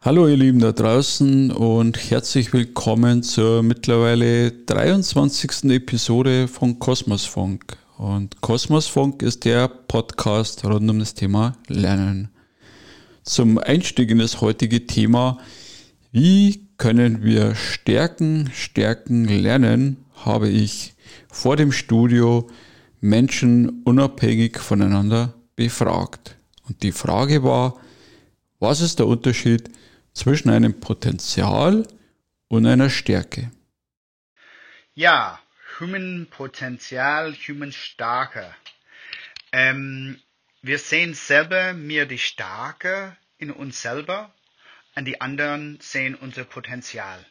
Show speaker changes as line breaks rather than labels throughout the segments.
Hallo ihr Lieben da draußen und herzlich willkommen zur mittlerweile 23. Episode von Kosmosfunk. Und Kosmosfunk ist der Podcast rund um das Thema Lernen. Zum Einstieg in das heutige Thema, wie können wir Stärken, Stärken lernen, habe ich vor dem Studio Menschen unabhängig voneinander befragt. Und die Frage war, was ist der Unterschied zwischen einem Potenzial und einer Stärke.
Ja, Human Potenzial, Human Stärke. Ähm, wir sehen selber mehr die Stärke in uns selber und die anderen sehen unser Potenzial.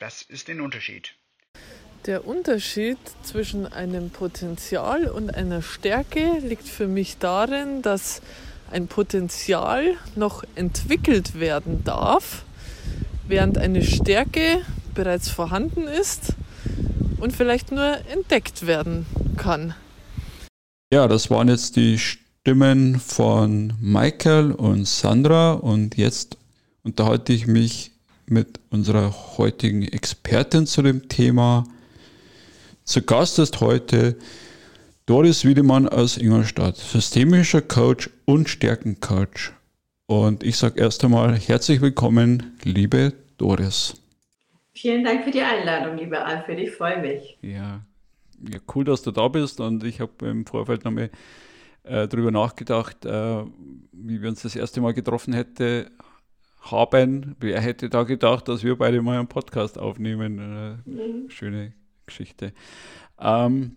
Das ist der Unterschied.
Der Unterschied zwischen einem Potenzial und einer Stärke liegt für mich darin, dass ein Potenzial noch entwickelt werden darf, während eine Stärke bereits vorhanden ist und vielleicht nur entdeckt werden kann.
Ja, das waren jetzt die Stimmen von Michael und Sandra und jetzt unterhalte ich mich mit unserer heutigen Expertin zu dem Thema. Zu Gast ist heute Doris Wiedemann aus Ingolstadt, systemischer Coach und Stärkencoach. Und ich sage erst einmal herzlich willkommen, liebe Doris.
Vielen Dank für die Einladung, lieber Alfred. Ich freue mich.
Ja, ja cool, dass du da bist. Und ich habe im Vorfeld nochmal äh, darüber nachgedacht, äh, wie wir uns das erste Mal getroffen hätten haben. Wer hätte da gedacht, dass wir beide mal einen Podcast aufnehmen? Äh, mhm. Schöne Geschichte. Ähm,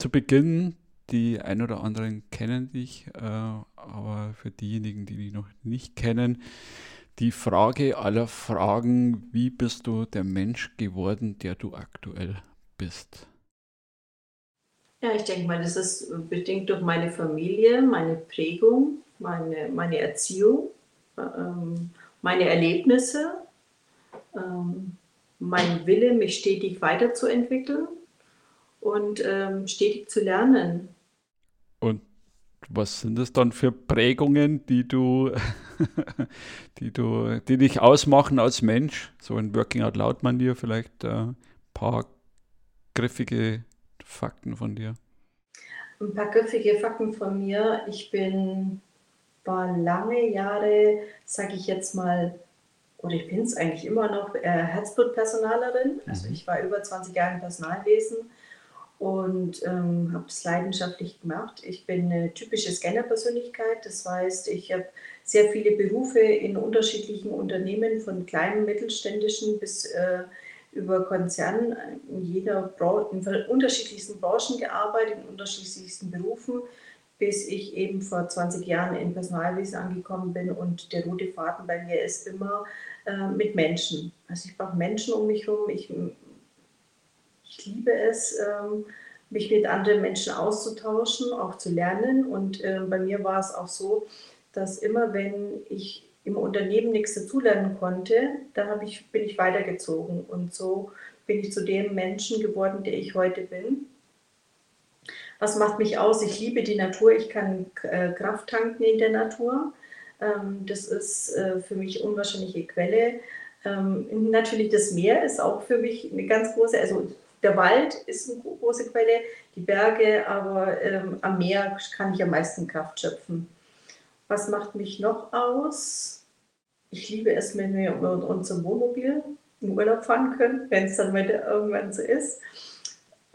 zu Beginn, die ein oder anderen kennen dich, äh, aber für diejenigen, die dich noch nicht kennen, die Frage aller Fragen, wie bist du der Mensch geworden, der du aktuell bist?
Ja, ich denke mal, das ist bedingt durch meine Familie, meine Prägung, meine, meine Erziehung, ähm, meine Erlebnisse, ähm, mein Wille, mich stetig weiterzuentwickeln und ähm, stetig zu lernen.
Und was sind das dann für Prägungen, die du, die du, die dich ausmachen als Mensch? So ein Working Out Loud Manier vielleicht ein äh, paar griffige Fakten von dir.
Ein paar griffige Fakten von mir. Ich bin, war lange Jahre, sage ich jetzt mal, oder ich bin es eigentlich immer noch, äh, Herzblutpersonalerin. Also mhm. ich war über 20 Jahre im Personalwesen und ähm, habe es leidenschaftlich gemacht. Ich bin eine typische Scanner-Persönlichkeit, das heißt, ich habe sehr viele Berufe in unterschiedlichen Unternehmen, von kleinen, mittelständischen bis äh, über Konzernen in jeder in unterschiedlichsten Branchen gearbeitet, in unterschiedlichsten Berufen, bis ich eben vor 20 Jahren in Personalwesen angekommen bin und der rote Faden bei mir ist immer äh, mit Menschen. Also ich brauche Menschen um mich herum, ich liebe es, ähm, mich mit anderen Menschen auszutauschen, auch zu lernen. Und ähm, bei mir war es auch so, dass immer wenn ich im Unternehmen nichts dazulernen konnte, dann ich, bin ich weitergezogen. Und so bin ich zu dem Menschen geworden, der ich heute bin. Was macht mich aus? Ich liebe die Natur. Ich kann äh, Kraft tanken in der Natur. Ähm, das ist äh, für mich unwahrscheinliche Quelle. natürlich das Meer ist auch für mich eine ganz große, also der Wald ist eine große Quelle, die Berge, aber ähm, am Meer kann ich am meisten Kraft schöpfen. Was macht mich noch aus? Ich liebe es, wenn wir mit unserem Wohnmobil in Urlaub fahren können, wenn es dann wieder irgendwann so ist.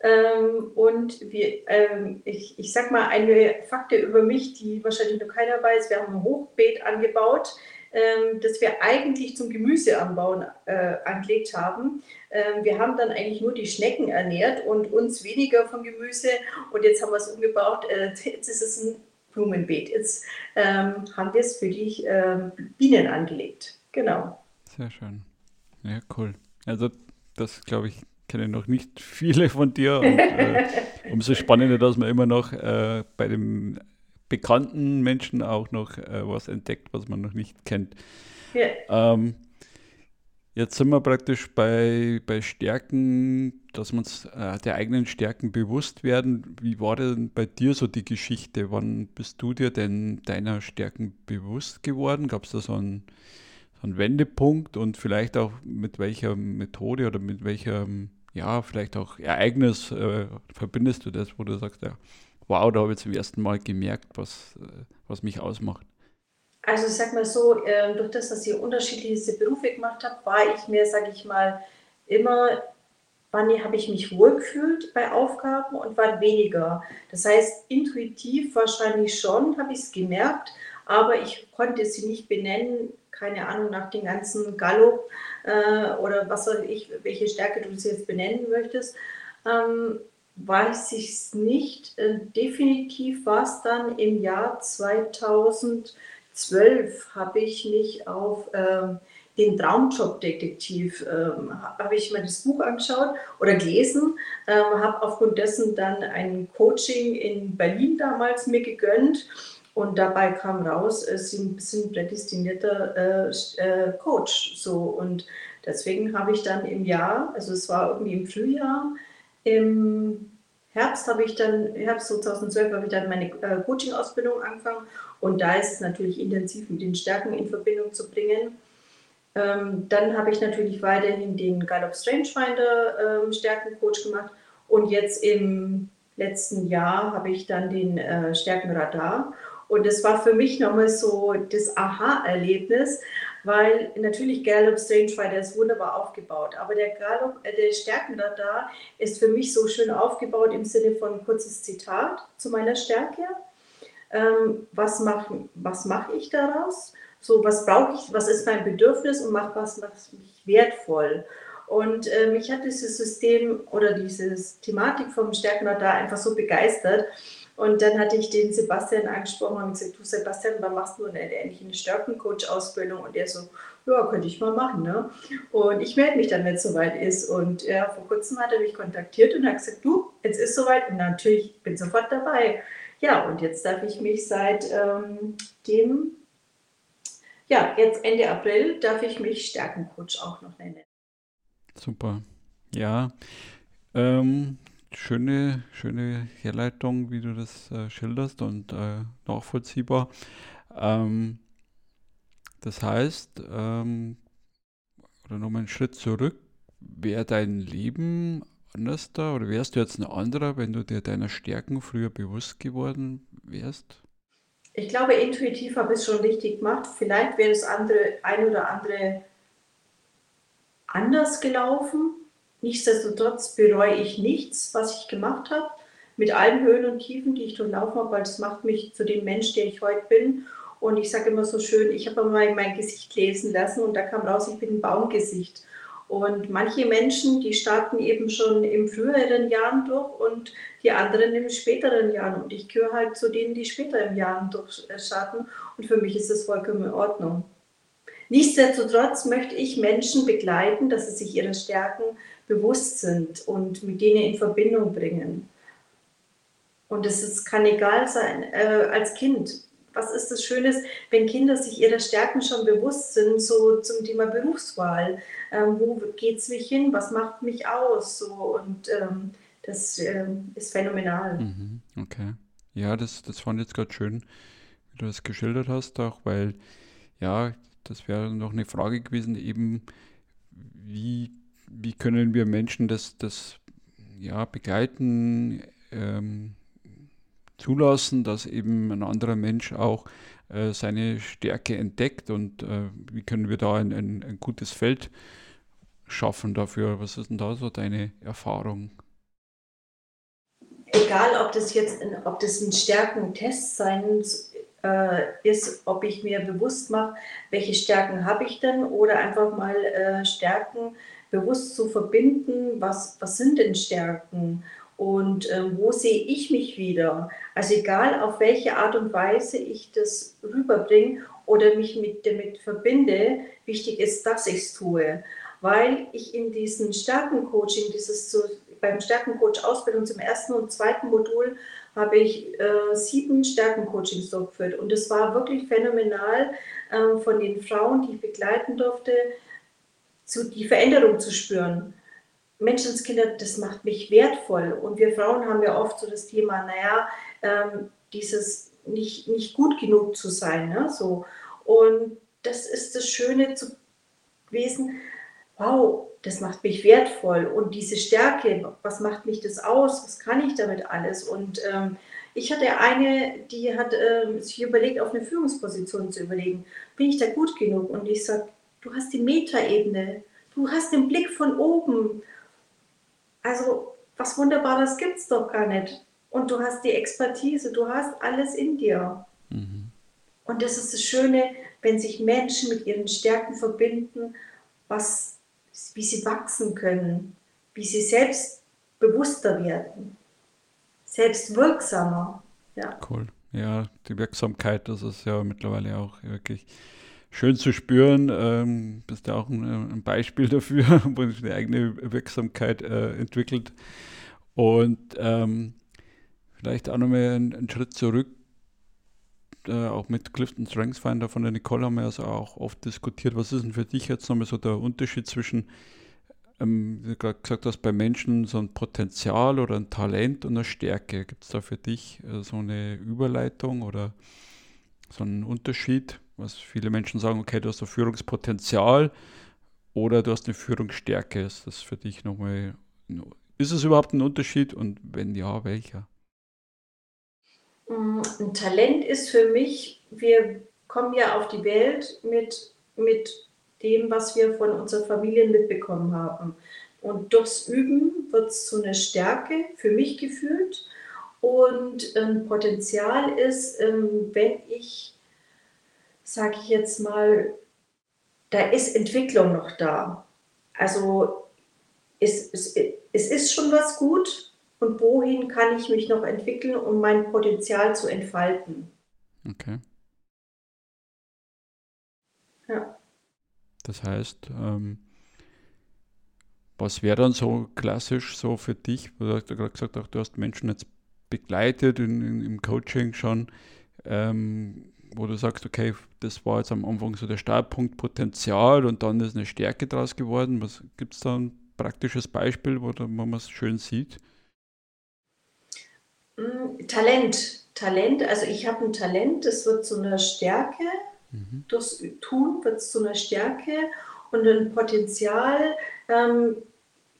Ähm, und wir, ähm, ich, ich sag mal eine Fakte über mich, die wahrscheinlich noch keiner weiß. Wir haben ein Hochbeet angebaut ähm, das wir eigentlich zum Gemüseanbauen äh, angelegt haben. Ähm, wir haben dann eigentlich nur die Schnecken ernährt und uns weniger vom Gemüse. Und jetzt haben wir es umgebaut. Äh, jetzt ist es ein Blumenbeet. Jetzt ähm, haben wir es für die ähm, Bienen angelegt. Genau.
Sehr schön. Ja, cool. Also das glaube ich kenne noch nicht viele von dir. Und, äh, umso spannender, dass man immer noch äh, bei dem bekannten Menschen auch noch äh, was entdeckt, was man noch nicht kennt. Ja. Ähm, Jetzt sind wir praktisch bei, bei Stärken, dass uns äh, der eigenen Stärken bewusst werden. Wie war denn bei dir so die Geschichte? Wann bist du dir denn deiner Stärken bewusst geworden? Gab es da so einen, so einen Wendepunkt und vielleicht auch mit welcher Methode oder mit welchem, ja, vielleicht auch Ereignis äh, verbindest du das, wo du sagst, ja, wow, da habe ich zum ersten Mal gemerkt, was, äh, was mich ausmacht?
Also ich sag mal so, ähm, durch das, dass ich unterschiedlichste Berufe gemacht habe, war ich mir, sage ich mal, immer, wann habe ich mich wohlgefühlt bei Aufgaben und wann weniger. Das heißt, intuitiv wahrscheinlich schon, habe ich es gemerkt, aber ich konnte sie nicht benennen, keine Ahnung, nach dem ganzen Gallop äh, oder was soll ich, welche Stärke du sie jetzt benennen möchtest. Ähm, weiß ich es nicht. Äh, definitiv war es dann im Jahr 2000 zwölf habe ich mich auf ähm, den Traumjob-Detektiv, ähm, habe ich mir das Buch angeschaut oder gelesen, ähm, habe aufgrund dessen dann ein Coaching in Berlin damals mir gegönnt und dabei kam raus, ist ein bisschen prädestinierter äh, äh, Coach. So und deswegen habe ich dann im Jahr, also es war irgendwie im Frühjahr, im Herbst habe ich dann, Herbst 2012 habe ich dann meine äh, Coaching-Ausbildung angefangen. Und da ist es natürlich intensiv mit den Stärken in Verbindung zu bringen. Ähm, dann habe ich natürlich weiterhin den Gallup Strangefinder ähm, Stärkencoach gemacht. Und jetzt im letzten Jahr habe ich dann den äh, Stärkenradar. Und das war für mich nochmal so das Aha-Erlebnis, weil natürlich Gallup Strangefinder ist wunderbar aufgebaut, aber der Gallup, äh, der Stärkenradar ist für mich so schön aufgebaut im Sinne von kurzes Zitat zu meiner Stärke. Ähm, was mache was mach ich daraus? So, was brauche ich, was ist mein Bedürfnis und mach was macht mich wertvoll? Und äh, mich hat dieses System oder diese Thematik vom Stärkenradar einfach so begeistert, und dann hatte ich den Sebastian angesprochen und gesagt, du Sebastian, wann machst du eine, endlich eine Stärkencoach-Ausbildung? Und er so, ja, könnte ich mal machen. Ne? Und ich melde mich dann, wenn es soweit ist. Und ja, vor kurzem hat er mich kontaktiert und hat gesagt, du, jetzt ist soweit. Und natürlich bin sofort dabei. Ja, und jetzt darf ich mich seit ähm, dem, ja, jetzt Ende April, darf ich mich Stärkencoach auch noch nennen.
Super. Ja, ähm, schöne, schöne Herleitung, wie du das äh, schilderst und äh, nachvollziehbar. Ähm, das heißt, ähm, oder nochmal einen Schritt zurück, wäre dein Leben anders da oder wärst du jetzt ein anderer, wenn du dir deiner Stärken früher bewusst geworden wärst?
Ich glaube, intuitiv habe ich es schon richtig gemacht. Vielleicht wäre das andere, ein oder andere anders gelaufen. Nichtsdestotrotz bereue ich nichts, was ich gemacht habe, mit allen Höhen und Tiefen, die ich durchlaufen habe, weil es macht mich zu dem Mensch, der ich heute bin. Und ich sage immer so schön, ich habe mal mein Gesicht lesen lassen und da kam raus, ich bin ein Baumgesicht. Und manche Menschen, die starten eben schon im früheren Jahren durch und die anderen im späteren Jahren. Und ich gehöre halt zu denen, die später im Jahren durchstarten. Und für mich ist das vollkommen in Ordnung. Nichtsdestotrotz möchte ich Menschen begleiten, dass sie sich ihrer Stärken bewusst sind und mit denen in Verbindung bringen. Und es kann egal sein, äh, als Kind. Was ist das Schönes, wenn Kinder sich ihrer Stärken schon bewusst sind, so zum Thema Berufswahl? Ähm, wo geht es mich hin? Was macht mich aus? So, und ähm, das ähm, ist phänomenal.
Mhm, okay. Ja, das, das fand ich jetzt gerade schön, wie du das geschildert hast, auch weil, ja, das wäre noch eine Frage gewesen, eben, wie wie können wir Menschen das, das ja, begleiten, ähm, zulassen, dass eben ein anderer Mensch auch äh, seine Stärke entdeckt und äh, wie können wir da ein, ein, ein, gutes Feld schaffen dafür? Was ist denn da so deine Erfahrung?
Egal, ob das jetzt ob das ein Stärkentest sein ist, ob ich mir bewusst mache, welche Stärken habe ich denn oder einfach mal äh, Stärken bewusst zu verbinden, was, was sind denn Stärken und äh, wo sehe ich mich wieder. Also egal auf welche Art und Weise ich das rüberbringe oder mich mit damit verbinde, wichtig ist, dass ich es tue. Weil ich in diesem Stärkencoaching, dieses so, beim Stärkencoach Ausbildung zum ersten und zweiten Modul habe ich äh, sieben Stärkencoachings durchgeführt und es war wirklich phänomenal äh, von den Frauen, die ich begleiten durfte, zu, die Veränderung zu spüren. Menschenskinder, das macht mich wertvoll. Und wir Frauen haben ja oft so das Thema, naja, ähm, dieses nicht, nicht gut genug zu sein. Ne? So. Und das ist das Schöne zu gewesen, wow, das macht mich wertvoll. Und diese Stärke, was macht mich das aus? Was kann ich damit alles? Und ähm, ich hatte eine, die hat äh, sich überlegt, auf eine Führungsposition zu überlegen. Bin ich da gut genug? Und ich sage, du hast die Metaebene, du hast den Blick von oben. Also was Wunderbares gibt es doch gar nicht. Und du hast die Expertise, du hast alles in dir. Mhm. Und das ist das Schöne, wenn sich Menschen mit ihren Stärken verbinden, was, wie sie wachsen können, wie sie selbstbewusster werden selbstwirksamer. Ja.
Cool. Ja, die Wirksamkeit, das ist ja mittlerweile auch wirklich schön zu spüren. Ähm, bist ja auch ein, ein Beispiel dafür, wo sich eine eigene Wirksamkeit äh, entwickelt. Und ähm, vielleicht auch nochmal einen, einen Schritt zurück. Äh, auch mit Clifton Strengths Finder von der Nicole haben wir also auch oft diskutiert. Was ist denn für dich jetzt nochmal so der Unterschied zwischen ähm, wie du gerade gesagt hast, bei Menschen so ein Potenzial oder ein Talent und eine Stärke. Gibt es da für dich äh, so eine Überleitung oder so einen Unterschied, was viele Menschen sagen, okay, du hast ein Führungspotenzial oder du hast eine Führungsstärke. Ist das für dich nochmal, ist es überhaupt ein Unterschied und wenn ja, welcher?
Mm, ein Talent ist für mich, wir kommen ja auf die Welt mit, mit dem, was wir von unseren Familien mitbekommen haben. Und durchs Üben wird es zu einer Stärke für mich gefühlt. Und ein Potenzial ist, ähm, wenn ich, sage ich jetzt mal, da ist Entwicklung noch da. Also es, es, es ist schon was gut und wohin kann ich mich noch entwickeln, um mein Potenzial zu entfalten.
Okay.
Ja.
Das heißt, ähm, was wäre dann so klassisch so für dich? Du hast ja gerade gesagt, auch du hast Menschen jetzt begleitet in, in, im Coaching schon, ähm, wo du sagst, okay, das war jetzt am Anfang so der Startpunkt Potenzial und dann ist eine Stärke daraus geworden. Was gibt es da ein praktisches Beispiel, wo, da, wo man es schön sieht?
Mm, Talent. Talent, also ich habe ein Talent, das wird zu einer Stärke Mhm. Durchs Tun wird es zu einer Stärke und ein Potenzial ähm,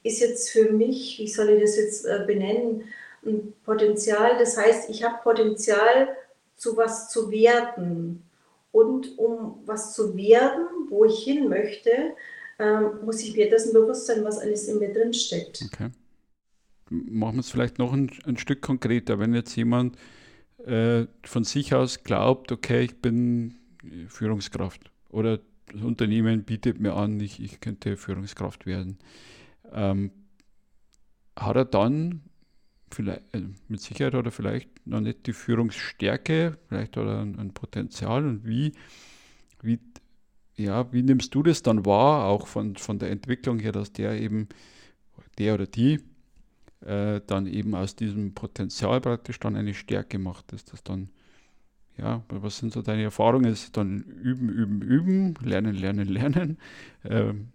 ist jetzt für mich, wie soll ich das jetzt äh, benennen, ein Potenzial, das heißt, ich habe Potenzial zu was zu werden. Und um was zu werden, wo ich hin möchte, ähm, muss ich mir dessen bewusst sein, was alles in mir drin steckt.
Okay. Machen wir es vielleicht noch ein, ein Stück konkreter. Wenn jetzt jemand äh, von sich aus glaubt, okay, ich bin Führungskraft. Oder das Unternehmen bietet mir an, ich, ich könnte Führungskraft werden. Ähm, hat er dann vielleicht, äh, mit Sicherheit oder vielleicht noch nicht die Führungsstärke, vielleicht hat er ein, ein Potenzial und wie, wie, ja, wie nimmst du das dann wahr, auch von, von der Entwicklung her, dass der eben, der oder die, äh, dann eben aus diesem Potenzial praktisch dann eine Stärke macht, dass das dann ja, was sind so deine Erfahrungen? Ist dann üben, üben, üben, lernen, lernen, lernen ähm,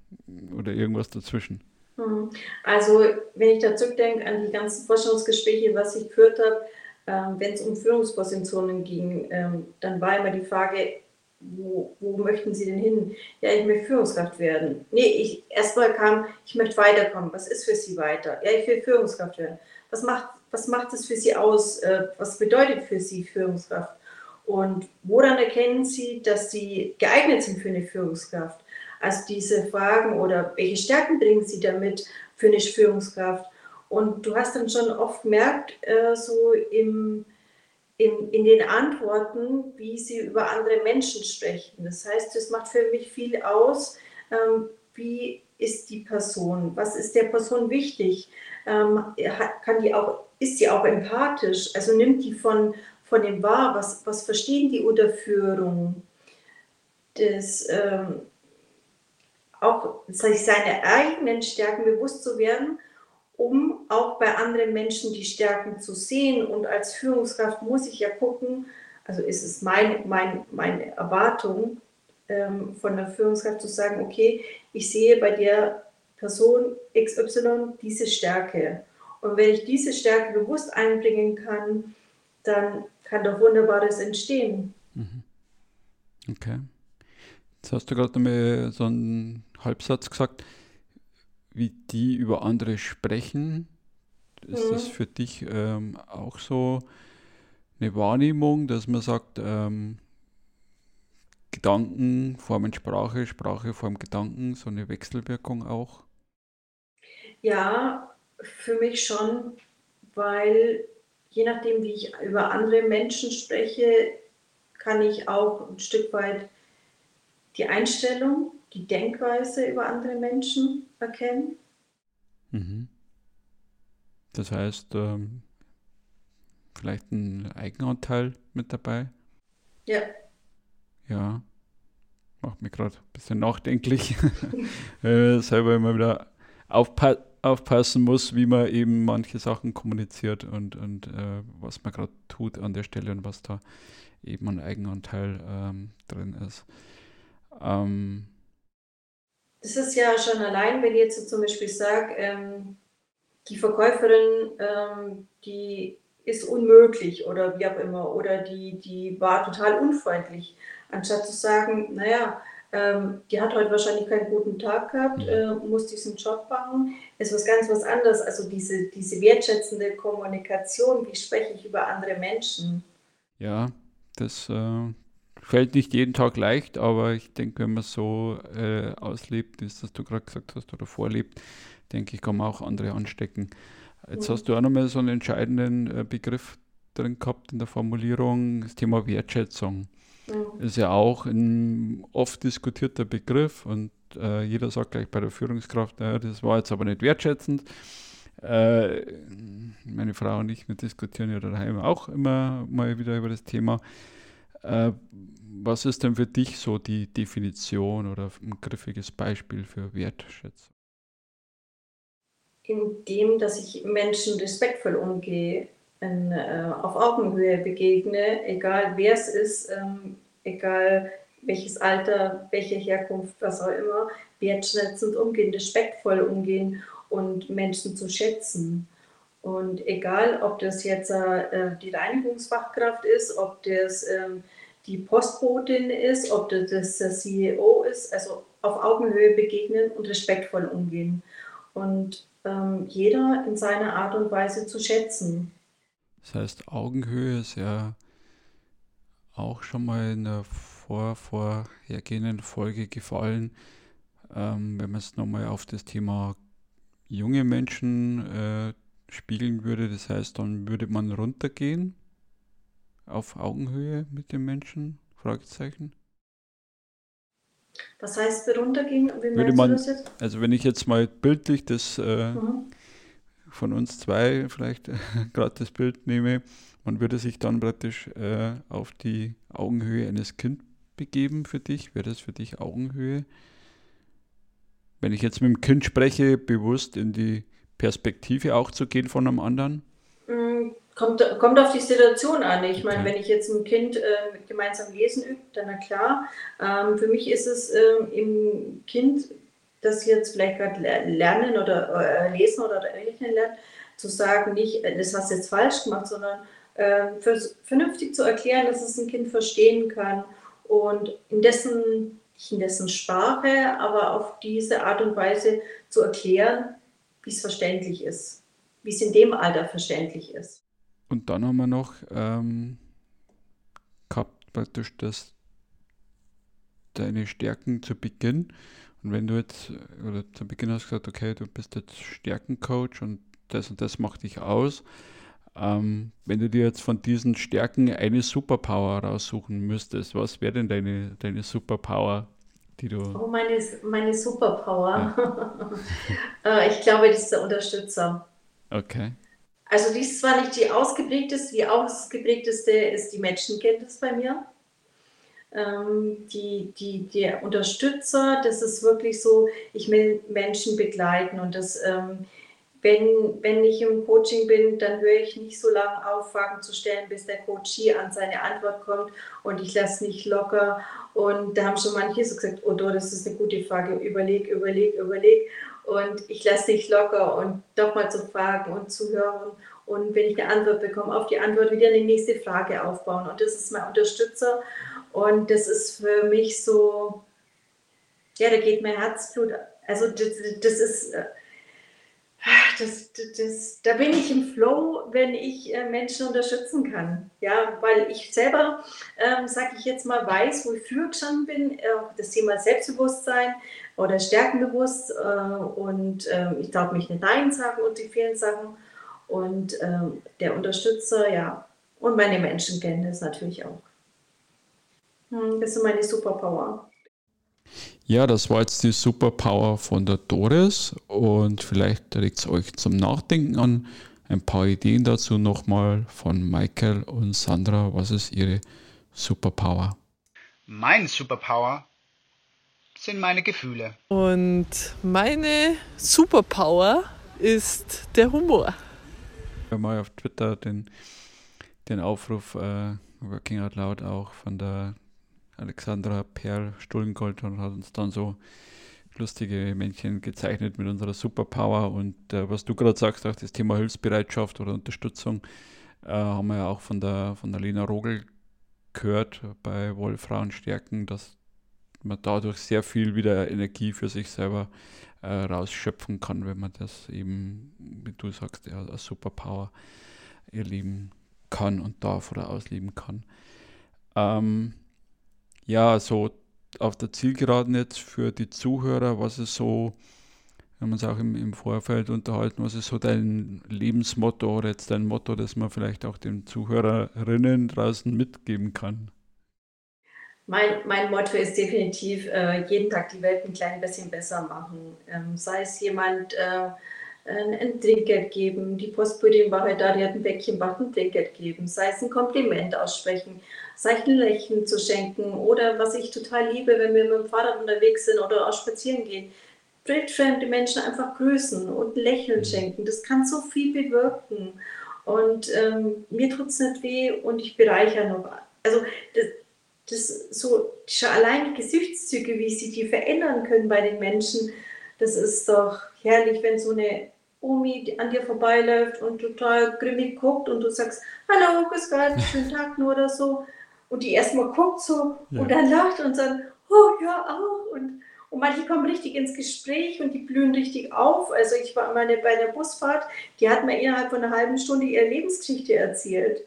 oder irgendwas dazwischen?
Hm. Also, wenn ich da zurückdenke an die ganzen Forschungsgespräche, was ich geführt habe, ähm, wenn es um Führungspositionen ging, ähm, dann war immer die Frage, wo, wo, möchten Sie denn hin? Ja, ich möchte Führungskraft werden. Nee, ich erstmal kam, ich möchte weiterkommen. Was ist für Sie weiter? Ja, ich will Führungskraft werden. Was macht, was macht es für Sie aus? Äh, was bedeutet für Sie Führungskraft? Und woran erkennen Sie, dass Sie geeignet sind für eine Führungskraft? Also diese Fragen oder welche Stärken bringen Sie damit für eine Führungskraft? Und du hast dann schon oft gemerkt, äh, so im, in, in den Antworten, wie sie über andere Menschen sprechen. Das heißt, es macht für mich viel aus, ähm, wie ist die Person, was ist der Person wichtig, ähm, kann die auch, ist sie auch empathisch, also nimmt die von, von dem wahr, was, was verstehen die unter Führung, das, ähm, auch sich seine eigenen Stärken bewusst zu werden, um auch bei anderen Menschen die Stärken zu sehen. Und als Führungskraft muss ich ja gucken, also ist es mein, mein, meine Erwartung, ähm, von der Führungskraft zu sagen, okay, ich sehe bei der Person XY diese Stärke. Und wenn ich diese Stärke bewusst einbringen kann, dann kann doch Wunderbares entstehen. Mhm.
Okay. Jetzt hast du gerade mal so einen Halbsatz gesagt, wie die über andere sprechen. Ist mhm. das für dich ähm, auch so eine Wahrnehmung, dass man sagt, ähm, Gedanken formen Sprache, Sprache formt Gedanken, so eine Wechselwirkung auch?
Ja, für mich schon, weil je nachdem, wie ich über andere Menschen spreche, kann ich auch ein Stück weit die Einstellung, die Denkweise über andere Menschen erkennen.
Mhm. Das heißt, ähm, vielleicht ein Eigenanteil mit dabei?
Ja.
Ja. Macht mich gerade ein bisschen nachdenklich. äh, selber immer wieder aufpa aufpassen muss, wie man eben manche Sachen kommuniziert und, und äh, was man gerade tut an der Stelle und was da eben ein Eigenanteil ähm, drin ist. Ähm,
das ist ja schon allein, wenn ich jetzt zum Beispiel sage, ähm, die Verkäuferin, ähm, die ist unmöglich oder wie auch immer, oder die, die war total unfreundlich, anstatt zu sagen, naja, ähm, die hat heute wahrscheinlich keinen guten Tag gehabt, äh, muss diesen Job machen, ist was ganz was anderes. Also diese, diese wertschätzende Kommunikation, wie spreche ich über andere Menschen?
Ja, das äh, fällt nicht jeden Tag leicht, aber ich denke, wenn man so äh, auslebt, ist, dass du gerade gesagt hast, oder vorlebt, denke ich, kann man auch andere anstecken. Jetzt mhm. hast du auch nochmal so einen entscheidenden äh, Begriff drin gehabt in der Formulierung, das Thema Wertschätzung. Mhm. Ist ja auch ein oft diskutierter Begriff und äh, jeder sagt gleich bei der Führungskraft, naja, das war jetzt aber nicht wertschätzend. Äh, meine Frau und ich, wir diskutieren ja daheim auch immer mal wieder über das Thema. Äh, was ist denn für dich so die Definition oder ein griffiges Beispiel für Wertschätzung?
in dem, dass ich Menschen respektvoll umgehe, in, äh, auf Augenhöhe begegne, egal wer es ist, ähm, egal welches Alter, welche Herkunft, was auch immer, wertschätzend umgehen, respektvoll umgehen und Menschen zu schätzen. Und egal, ob das jetzt äh, die Reinigungsfachkraft ist, ob das ähm, die Postbotin ist, ob das der CEO ist, also auf Augenhöhe begegnen und respektvoll umgehen. Und ähm, jeder in seiner Art und Weise zu schätzen.
Das heißt, Augenhöhe ist ja auch schon mal in der vor, vorhergehenden Folge gefallen. Ähm, wenn man es nochmal auf das Thema junge Menschen äh, spiegeln würde, das heißt, dann würde man runtergehen auf Augenhöhe mit dem Menschen? Fragezeichen.
Was heißt runtergehen?
Wie Würde man, Also wenn ich jetzt mal bildlich das äh, mhm. von uns zwei vielleicht gerade das Bild nehme, man würde sich dann praktisch äh, auf die Augenhöhe eines Kindes begeben für dich. Wäre das für dich Augenhöhe? Wenn ich jetzt mit dem Kind spreche, bewusst in die Perspektive auch zu gehen von einem anderen?
Mm, Kommt, kommt auf die Situation an. Ich meine, wenn ich jetzt ein Kind äh, gemeinsam lesen übt, dann na klar. Ähm, für mich ist es ähm, im Kind, das jetzt vielleicht gerade lernen oder äh, lesen oder rechnen lernt, zu sagen, nicht, äh, das hast du jetzt falsch gemacht, sondern äh, vernünftig zu erklären, dass es ein Kind verstehen kann und in dessen, in dessen Sprache, aber auf diese Art und Weise zu erklären, wie es verständlich ist, wie es in dem Alter verständlich ist.
Und dann haben wir noch ähm, gehabt, praktisch das, deine Stärken zu Beginn. Und wenn du jetzt, oder zu Beginn hast gesagt, okay, du bist jetzt Stärkencoach und das und das macht dich aus. Ähm, wenn du dir jetzt von diesen Stärken eine Superpower raussuchen müsstest, was wäre denn deine, deine Superpower, die du.
Oh, meine, meine Superpower. Ja. Äh, ich glaube, das ist der Unterstützer.
Okay.
Also die ist zwar nicht die ausgeprägteste, die ausgeprägteste ist die Menschenkenntnis bei mir. Ähm, die, die, der Unterstützer, das ist wirklich so, ich will Menschen begleiten und das, ähm, wenn, wenn ich im Coaching bin, dann höre ich nicht so lange auf, Fragen zu stellen, bis der Coachie an seine Antwort kommt und ich lasse nicht locker. Und da haben schon manche so gesagt, oh das ist eine gute Frage, überleg, überleg, überleg. Und ich lasse nicht locker und doch mal zu fragen und zu hören. Und wenn ich eine Antwort bekomme, auf die Antwort wieder eine nächste Frage aufbauen. Und das ist mein Unterstützer. Und das ist für mich so, ja, da geht mein Herzblut. Also das, das ist das, das, da bin ich im Flow, wenn ich äh, Menschen unterstützen kann. Ja, weil ich selber, ähm, sage ich jetzt mal, weiß, wofür ich schon bin. Äh, das Thema Selbstbewusstsein oder Stärkenbewusst. Äh, und äh, ich darf mich nicht Nein sagen und die vielen Sachen. Und ähm, der Unterstützer, ja. Und meine Menschenkenntnis natürlich auch. Hm, das sind meine Superpower.
Ja, das war jetzt die Superpower von der Doris und vielleicht regt es euch zum Nachdenken an. Ein paar Ideen dazu nochmal von Michael und Sandra. Was ist ihre Superpower?
Mein Superpower sind meine Gefühle.
Und meine Superpower ist der Humor.
Ich habe mal auf Twitter den, den Aufruf äh, Working Out Loud auch von der Alexandra Perl Stullengold und hat uns dann so lustige Männchen gezeichnet mit unserer Superpower. Und äh, was du gerade sagst, auch das Thema Hilfsbereitschaft oder Unterstützung, äh, haben wir ja auch von der, von der Lena Rogel gehört bei Wollfrauen stärken, dass man dadurch sehr viel wieder Energie für sich selber äh, rausschöpfen kann, wenn man das eben, wie du sagst, ja, als Superpower erleben kann und darf oder ausleben kann. Ähm, ja, so auf der Zielgeraden jetzt für die Zuhörer, was ist so, wenn man es auch im, im Vorfeld unterhalten, was ist so dein Lebensmotto oder jetzt dein Motto, das man vielleicht auch den Zuhörerinnen draußen mitgeben kann?
Mein, mein Motto ist definitiv, äh, jeden Tag die Welt ein klein bisschen besser machen. Ähm, sei es jemand äh, ein Trinkgeld geben, die Postbotin war halt da, die hat ein Päckchen Bach, ein Trinkgeld geben, sei es ein Kompliment aussprechen, seichten Lächeln zu schenken oder was ich total liebe, wenn wir mit dem Fahrrad unterwegs sind oder auch spazieren gehen, wildfremde Menschen einfach grüßen und Lächeln schenken. Das kann so viel bewirken. Und ähm, mir tut es nicht weh und ich bereichere noch. Also das, das so allein die Gesichtszüge, wie sie die verändern können bei den Menschen, das ist doch herrlich, wenn so eine Omi an dir vorbeiläuft und total grimmig guckt und du sagst, hallo, grüß Gott, schönen Tag nur oder so und die erstmal guckt so ja. und dann lacht und sagt, oh ja auch. Und, und manche kommen richtig ins Gespräch und die blühen richtig auf. Also ich war mal bei der Busfahrt, die hat mir innerhalb von einer halben Stunde ihre Lebensgeschichte erzählt.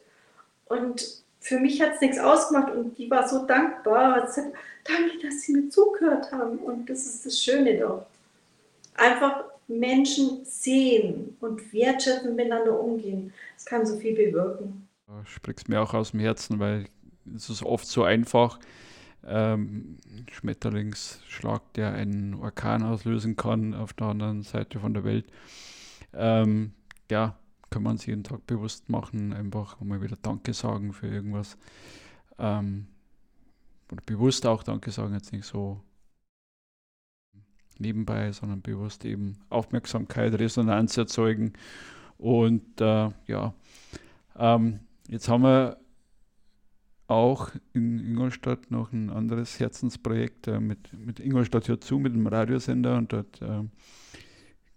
Und für mich hat es nichts ausgemacht und die war so dankbar. Hat gesagt, danke, dass Sie mir zugehört haben. Und das ist das Schöne doch. Einfach Menschen sehen und wertschätzen, miteinander umgehen. Das kann so viel bewirken.
Du sprichst mir auch aus dem Herzen, weil es ist oft so einfach. Ähm, Schmetterlingsschlag, der einen Orkan auslösen kann auf der anderen Seite von der Welt. Ähm, ja, kann man sich jeden Tag bewusst machen, einfach mal wieder Danke sagen für irgendwas. Ähm, oder bewusst auch Danke sagen, jetzt nicht so nebenbei, sondern bewusst eben Aufmerksamkeit, Resonanz erzeugen. Und äh, ja, ähm, jetzt haben wir auch in Ingolstadt noch ein anderes Herzensprojekt äh, mit, mit Ingolstadt hört zu, mit dem Radiosender und dort äh,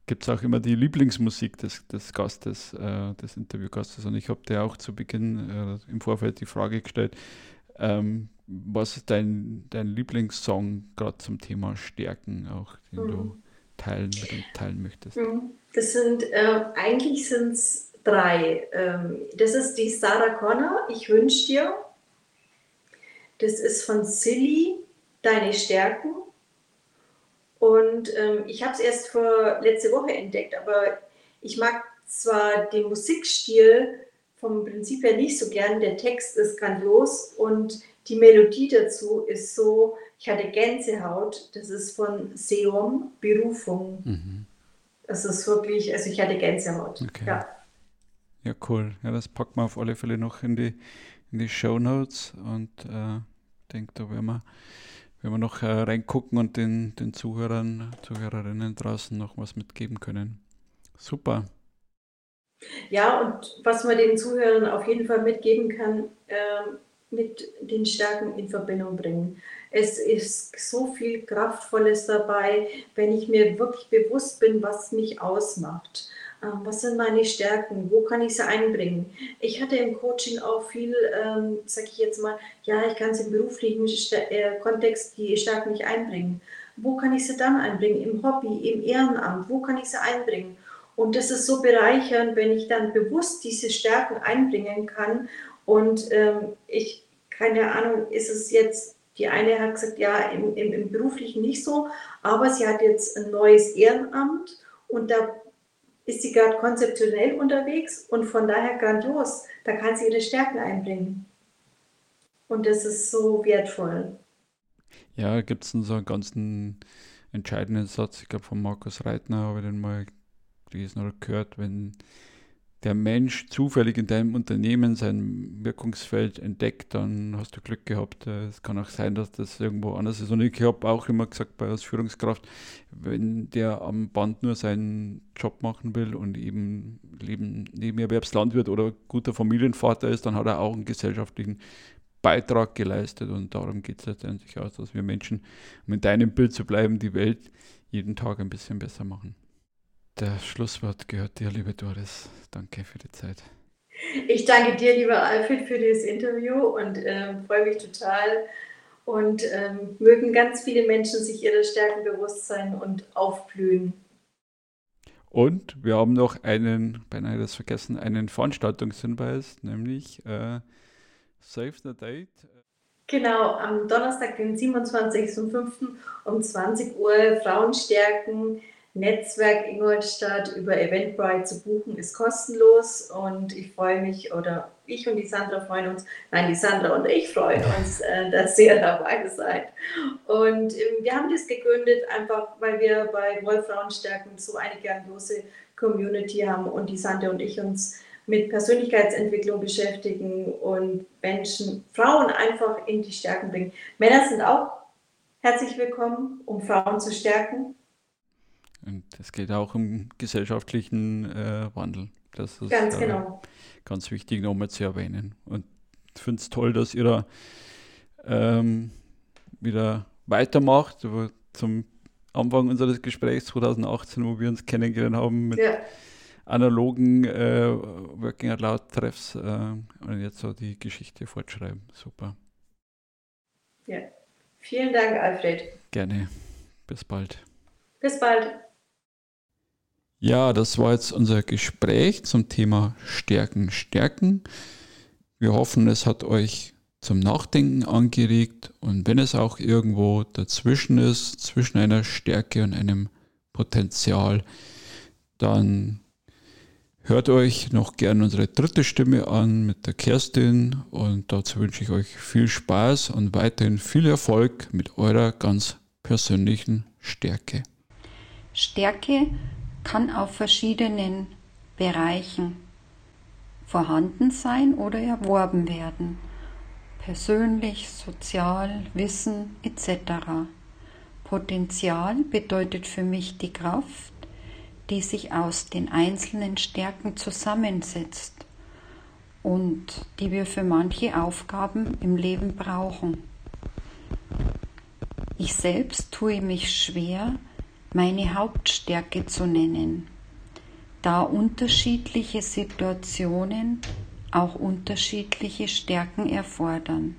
gibt es auch immer die Lieblingsmusik des, des Gastes, äh, des Interviewgastes. Und ich habe dir auch zu Beginn äh, im Vorfeld die Frage gestellt, ähm, was ist dein, dein Lieblingssong gerade zum Thema Stärken, auch den mhm. du teilen, teilen möchtest? Mhm.
Das sind, äh, eigentlich sind es drei. Ähm, das ist die Sarah Connor, Ich wünsche dir. Das ist von Silly, Deine Stärken. Und ähm, ich habe es erst vor letzte Woche entdeckt, aber ich mag zwar den Musikstil vom Prinzip her nicht so gern, der Text ist grandios und die Melodie dazu ist so, ich hatte Gänsehaut, das ist von Seom, Berufung. Mhm. Das ist wirklich, also ich hatte Gänsehaut. Okay. Ja.
ja, cool. Ja, das packt man auf alle Fälle noch in die, in die Show Notes und äh, denke, da werden wir, werden wir noch äh, reingucken und den, den Zuhörern, Zuhörerinnen draußen noch was mitgeben können. Super.
Ja, und was man den Zuhörern auf jeden Fall mitgeben kann, äh, mit den Stärken in Verbindung bringen. Es ist so viel Kraftvolles dabei, wenn ich mir wirklich bewusst bin, was mich ausmacht. Ähm, was sind meine Stärken? Wo kann ich sie einbringen? Ich hatte im Coaching auch viel, ähm, sage ich jetzt mal, ja, ich kann sie im beruflichen äh, Kontext die Stärken nicht einbringen. Wo kann ich sie dann einbringen? Im Hobby, im Ehrenamt? Wo kann ich sie einbringen? Und das ist so bereichernd, wenn ich dann bewusst diese Stärken einbringen kann. Und ähm, ich, keine Ahnung, ist es jetzt, die eine hat gesagt, ja, im, im, im beruflichen nicht so, aber sie hat jetzt ein neues Ehrenamt und da ist sie gerade konzeptionell unterwegs und von daher grandios. Da kann sie ihre Stärken einbringen. Und das ist so wertvoll.
Ja, gibt es so einen ganz entscheidenden Satz, ich glaube von Markus Reitner, habe ich den mal gelesen oder gehört, wenn der Mensch zufällig in deinem Unternehmen sein Wirkungsfeld entdeckt, dann hast du Glück gehabt. Es kann auch sein, dass das irgendwo anders ist. Und ich habe auch immer gesagt, bei als Führungskraft, wenn der am Band nur seinen Job machen will und eben Leben Nebenerwerbslandwirt oder guter Familienvater ist, dann hat er auch einen gesellschaftlichen Beitrag geleistet. Und darum geht es letztendlich aus, dass wir Menschen, um in deinem Bild zu bleiben, die Welt jeden Tag ein bisschen besser machen. Das Schlusswort gehört dir, liebe Doris. Danke für die Zeit.
Ich danke dir, lieber Alfred, für dieses Interview und äh, freue mich total. Und ähm, mögen ganz viele Menschen sich ihrer Stärken bewusst sein und aufblühen.
Und wir haben noch einen, beinahe das vergessen, einen Veranstaltungshinweis, nämlich äh, Save the Date.
Genau, am Donnerstag, den 27.05. um 20 Uhr Frauen stärken Netzwerk Ingolstadt über Eventbrite zu buchen ist kostenlos und ich freue mich oder ich und die Sandra freuen uns, nein, die Sandra und ich freuen uns, äh, dass ihr dabei seid. Und ähm, wir haben das gegründet, einfach weil wir bei Wollfrauenstärken so eine grandiose Community haben und die Sandra und ich uns mit Persönlichkeitsentwicklung beschäftigen und Menschen, Frauen einfach in die Stärken bringen. Männer sind auch herzlich willkommen, um Frauen zu stärken.
Und es geht auch um gesellschaftlichen äh, Wandel. Das ist
ganz, äh, genau.
ganz wichtig nochmal zu erwähnen. Und ich finde es toll, dass ihr da ähm, wieder weitermacht. Zum Anfang unseres Gesprächs 2018, wo wir uns kennengelernt haben mit ja. analogen äh, Working Out Loud Treffs äh, und jetzt so die Geschichte fortschreiben. Super.
Ja. Vielen Dank, Alfred.
Gerne. Bis bald.
Bis bald.
Ja, das war jetzt unser Gespräch zum Thema Stärken, Stärken. Wir hoffen, es hat euch zum Nachdenken angeregt und wenn es auch irgendwo dazwischen ist, zwischen einer Stärke und einem Potenzial, dann hört euch noch gern unsere dritte Stimme an mit der Kerstin und dazu wünsche ich euch viel Spaß und weiterhin viel Erfolg mit eurer ganz persönlichen Stärke.
Stärke kann auf verschiedenen Bereichen vorhanden sein oder erworben werden. Persönlich, sozial, Wissen etc. Potenzial bedeutet für mich die Kraft, die sich aus den einzelnen Stärken zusammensetzt und die wir für manche Aufgaben im Leben brauchen. Ich selbst tue mich schwer, meine Hauptstärke zu nennen, da unterschiedliche Situationen auch unterschiedliche Stärken erfordern.